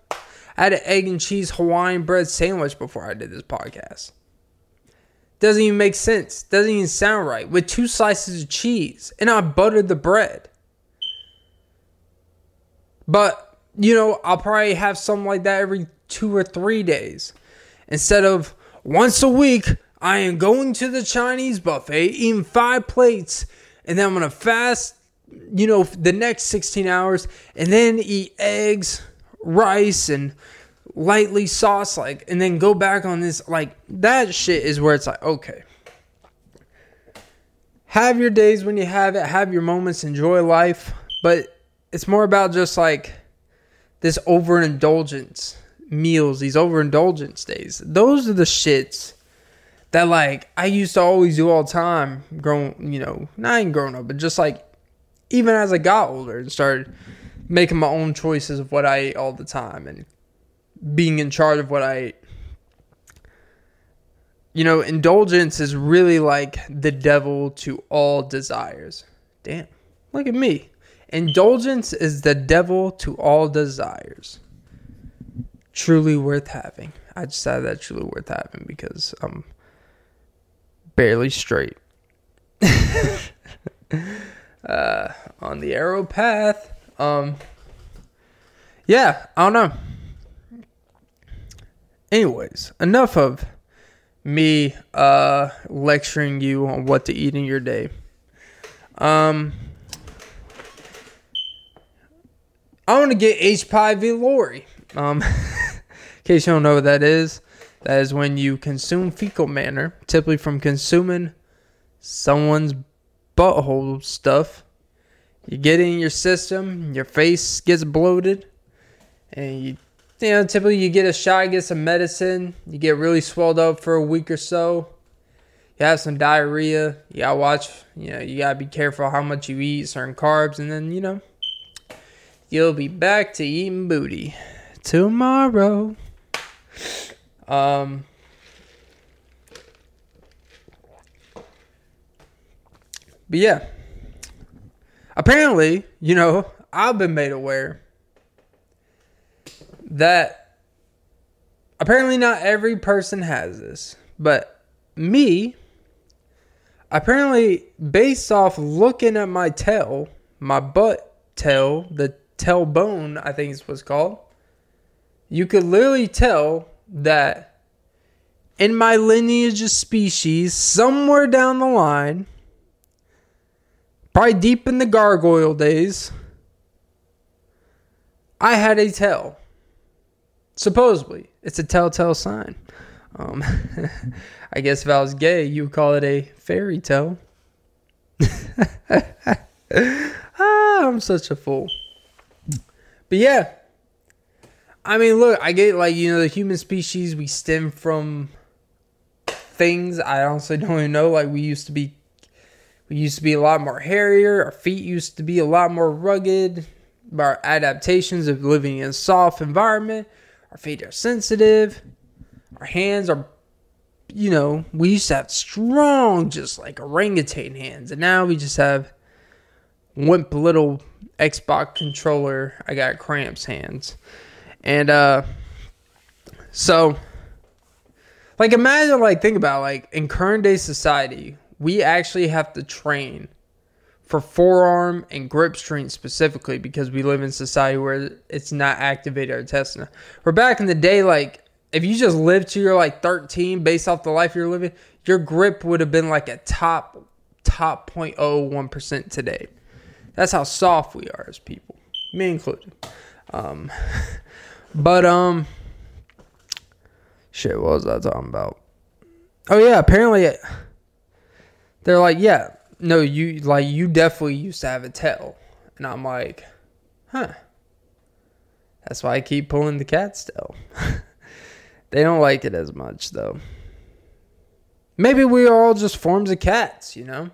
S1: I had an egg and cheese Hawaiian bread sandwich before I did this podcast. Doesn't even make sense. Doesn't even sound right. With two slices of cheese. And I buttered the bread. But, you know, I'll probably have something like that every two or three days. Instead of once a week, I am going to the Chinese buffet, eating five plates, and then I'm going to fast, you know, the next 16 hours, and then eat eggs, rice, and lightly sauce like and then go back on this like that shit is where it's like okay. Have your days when you have it have your moments enjoy life but it's more about just like this overindulgence meals these overindulgence days. Those are the shits that like I used to always do all the time, growing, you know, not even growing up, but just like even as I got older and started making my own choices of what I ate all the time and being in charge of what I. You know, indulgence is really like the devil to all desires. Damn, look at me. Indulgence is the devil to all desires. Truly worth having. I just said that truly worth having because I'm barely straight. uh, on the arrow path. Um, yeah, I don't know. Anyways, enough of me uh, lecturing you on what to eat in your day. Um, I want to get H. pylori. Um, in case you don't know what that is, that is when you consume fecal matter, typically from consuming someone's butthole stuff. You get in your system, your face gets bloated, and you, you know, typically you get a shot, get some medicine, you get really swelled up for a week or so. You have some diarrhea. You gotta watch, you know, you gotta be careful how much you eat, certain carbs, and then, you know, you'll be back to eating booty tomorrow. Um, But yeah, apparently, you know, I've been made aware that apparently not every person has this, but me, apparently, based off looking at my tail, my butt tail, the tailbone, I think is what's called, you could literally tell that in my lineage of species, somewhere down the line, probably deep in the gargoyle days, I had a tail. Supposedly, it's a telltale sign. Um, I guess if I was gay, you would call it a fairy tale. ah, I'm such a fool. But yeah, I mean, look, I get like you know the human species we stem from things I honestly don't even know. Like we used to be we used to be a lot more hairier. Our feet used to be a lot more rugged. Our adaptations of living in a soft environment. Our feet are sensitive. Our hands are, you know, we used to have strong, just like orangutan hands. And now we just have wimp little Xbox controller. I got cramps hands. And, uh, so, like, imagine, like, think about, like, in current day society, we actually have to train for forearm and grip strength specifically because we live in society where it's not activated or tested. Where back in the day, like if you just lived to your like 13 based off the life you're living, your grip would have been like a top top 0.01% today. That's how soft we are as people, me included. Um, but um, shit, what was I talking about? Oh yeah, apparently. It, they're like, yeah, no, you like you definitely used to have a tail, and I'm like, huh. That's why I keep pulling the cat's tail. they don't like it as much though. Maybe we are all just forms of cats, you know.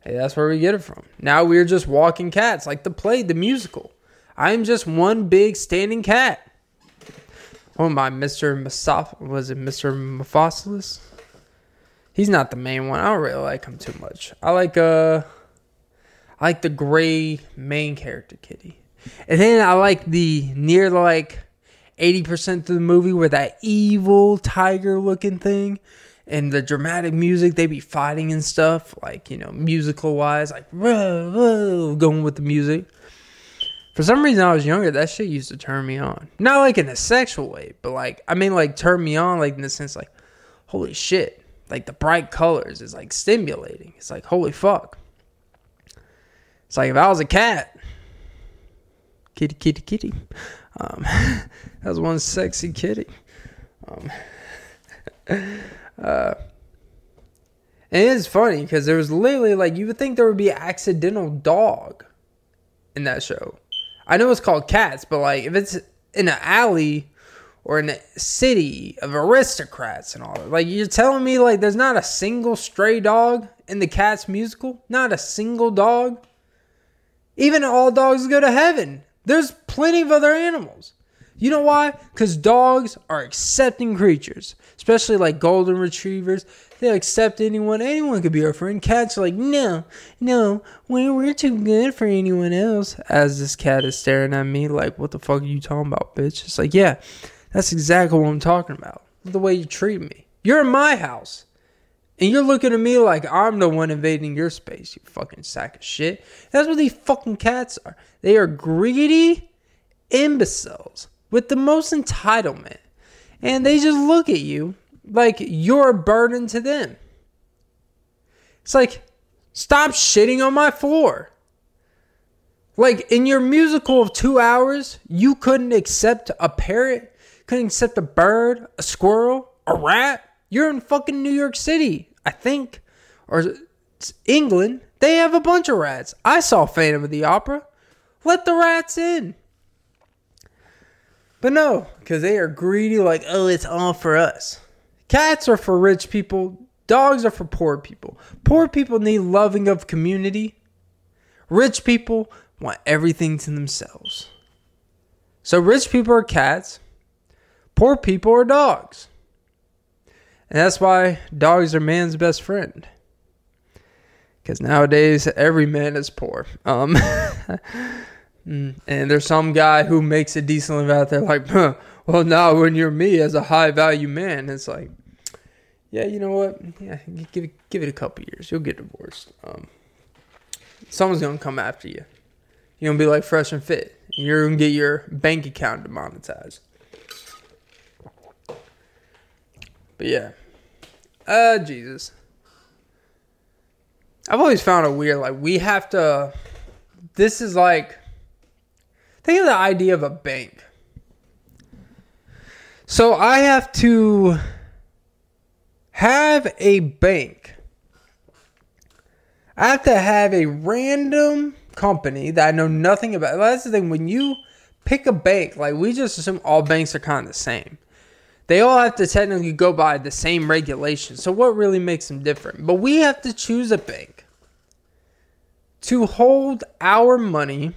S1: Hey, that's where we get it from. Now we're just walking cats, like the play, the musical. I'm just one big standing cat. Oh my, Mr. Masop was it Mr. Mephosilus? He's not the main one. I don't really like him too much. I like uh I like the gray main character kitty. And then I like the near like 80% of the movie where that evil tiger looking thing and the dramatic music they be fighting and stuff like you know musical wise like whoa, whoa, going with the music for some reason i was younger that shit used to turn me on not like in a sexual way but like i mean like turn me on like in the sense like holy shit like the bright colors is like stimulating. It's like holy fuck. It's like if I was a cat, kitty, kitty, kitty. Um, that was one sexy kitty. Um, uh, and it's funny because there was literally like you would think there would be an accidental dog in that show. I know it's called Cats, but like if it's in an alley or in a city of aristocrats and all that. Like you're telling me like there's not a single stray dog in the Cats musical? Not a single dog? Even all dogs go to heaven. There's plenty of other animals. You know why? Because dogs are accepting creatures, especially like golden retrievers. They'll accept anyone. Anyone could be our friend. Cats are like, no, no, we're, we're too good for anyone else. As this cat is staring at me like, what the fuck are you talking about, bitch? It's like, yeah, that's exactly what I'm talking about. The way you treat me. You're in my house. And you're looking at me like I'm the one invading your space, you fucking sack of shit. That's what these fucking cats are. They are greedy imbeciles with the most entitlement. And they just look at you like you're a burden to them. It's like, stop shitting on my floor. Like in your musical of two hours, you couldn't accept a parrot, couldn't accept a bird, a squirrel, a rat. You're in fucking New York City, I think, or England. They have a bunch of rats. I saw Phantom of the Opera. Let the rats in. But no, because they are greedy, like, oh, it's all for us. Cats are for rich people, dogs are for poor people. Poor people need loving of community. Rich people want everything to themselves. So rich people are cats, poor people are dogs. And that's why dogs are man's best friend. Because nowadays every man is poor. Um. And there's some guy who makes a decent living out there, like, huh, well, now when you're me as a high value man, it's like, yeah, you know what? Yeah, give it, give it a couple years, you'll get divorced. Um, someone's gonna come after you. You're gonna be like fresh and fit. You're gonna get your bank account demonetized. But yeah, uh, Jesus. I've always found it weird. Like we have to. This is like Think of the idea of a bank. So I have to have a bank. I have to have a random company that I know nothing about. That's the thing. When you pick a bank, like we just assume all banks are kind of the same. They all have to technically go by the same regulations. So what really makes them different? But we have to choose a bank to hold our money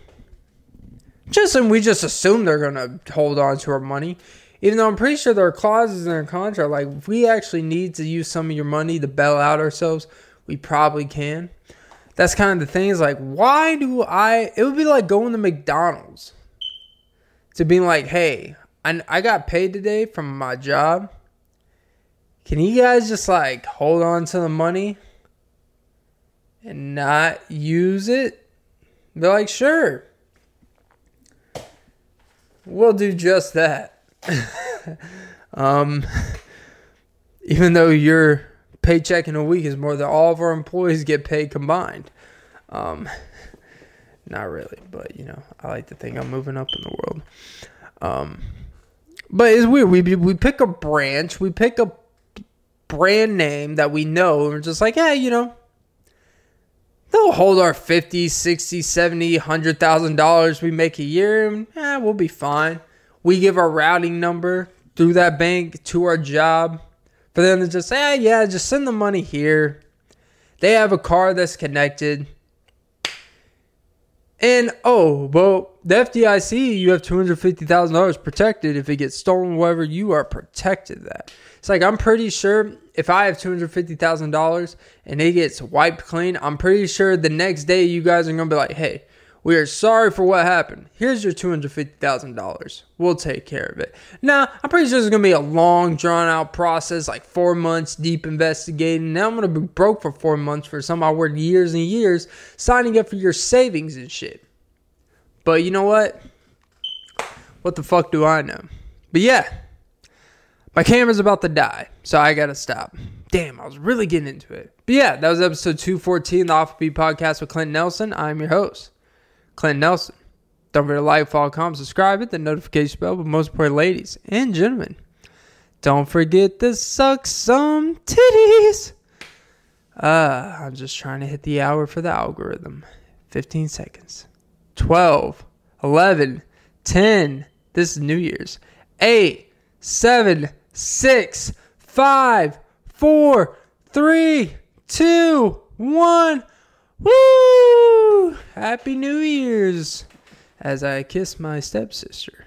S1: just and we just assume they're gonna hold on to our money. Even though I'm pretty sure there are clauses in their contract, like if we actually need to use some of your money to bail out ourselves, we probably can. That's kind of the thing. Is like, why do I? It would be like going to McDonald's to being like, hey, I, I got paid today from my job. Can you guys just like hold on to the money and not use it? They're like, sure. We'll do just that. um, even though your paycheck in a week is more than all of our employees get paid combined. Um, not really, but you know, I like to think I'm moving up in the world. Um, but it's weird. We we pick a branch, we pick a brand name that we know, and we're just like, yeah, you know, they'll hold our 50 60 70 100000 dollars we make a year and eh, we'll be fine. We give our routing number through that bank to our job for them to just say hey, yeah just send the money here. They have a car that's connected. And oh well the fdic you have $250000 protected if it gets stolen whatever you are protected that it's like i'm pretty sure if I have two hundred fifty thousand dollars and it gets wiped clean, I'm pretty sure the next day you guys are gonna be like, "Hey, we are sorry for what happened. Here's your two hundred fifty thousand dollars. We'll take care of it." Now, I'm pretty sure it's gonna be a long, drawn out process, like four months deep investigating. Now I'm gonna be broke for four months for some I worked years and years signing up for your savings and shit. But you know what? What the fuck do I know? But yeah, my camera's about to die, so I gotta stop. Damn, I was really getting into it. But yeah, that was episode 214, the Off Beat Podcast with Clint Nelson. I'm your host, Clint Nelson. Don't forget to like, follow, comment, subscribe, hit the notification bell, but most important, ladies and gentlemen, don't forget to suck some titties. Uh, I'm just trying to hit the hour for the algorithm. 15 seconds. 12, 11, 10. This is New Year's. 8, seven, six, five, four, three, two, one. Woo! Happy New Year's as I kiss my stepsister.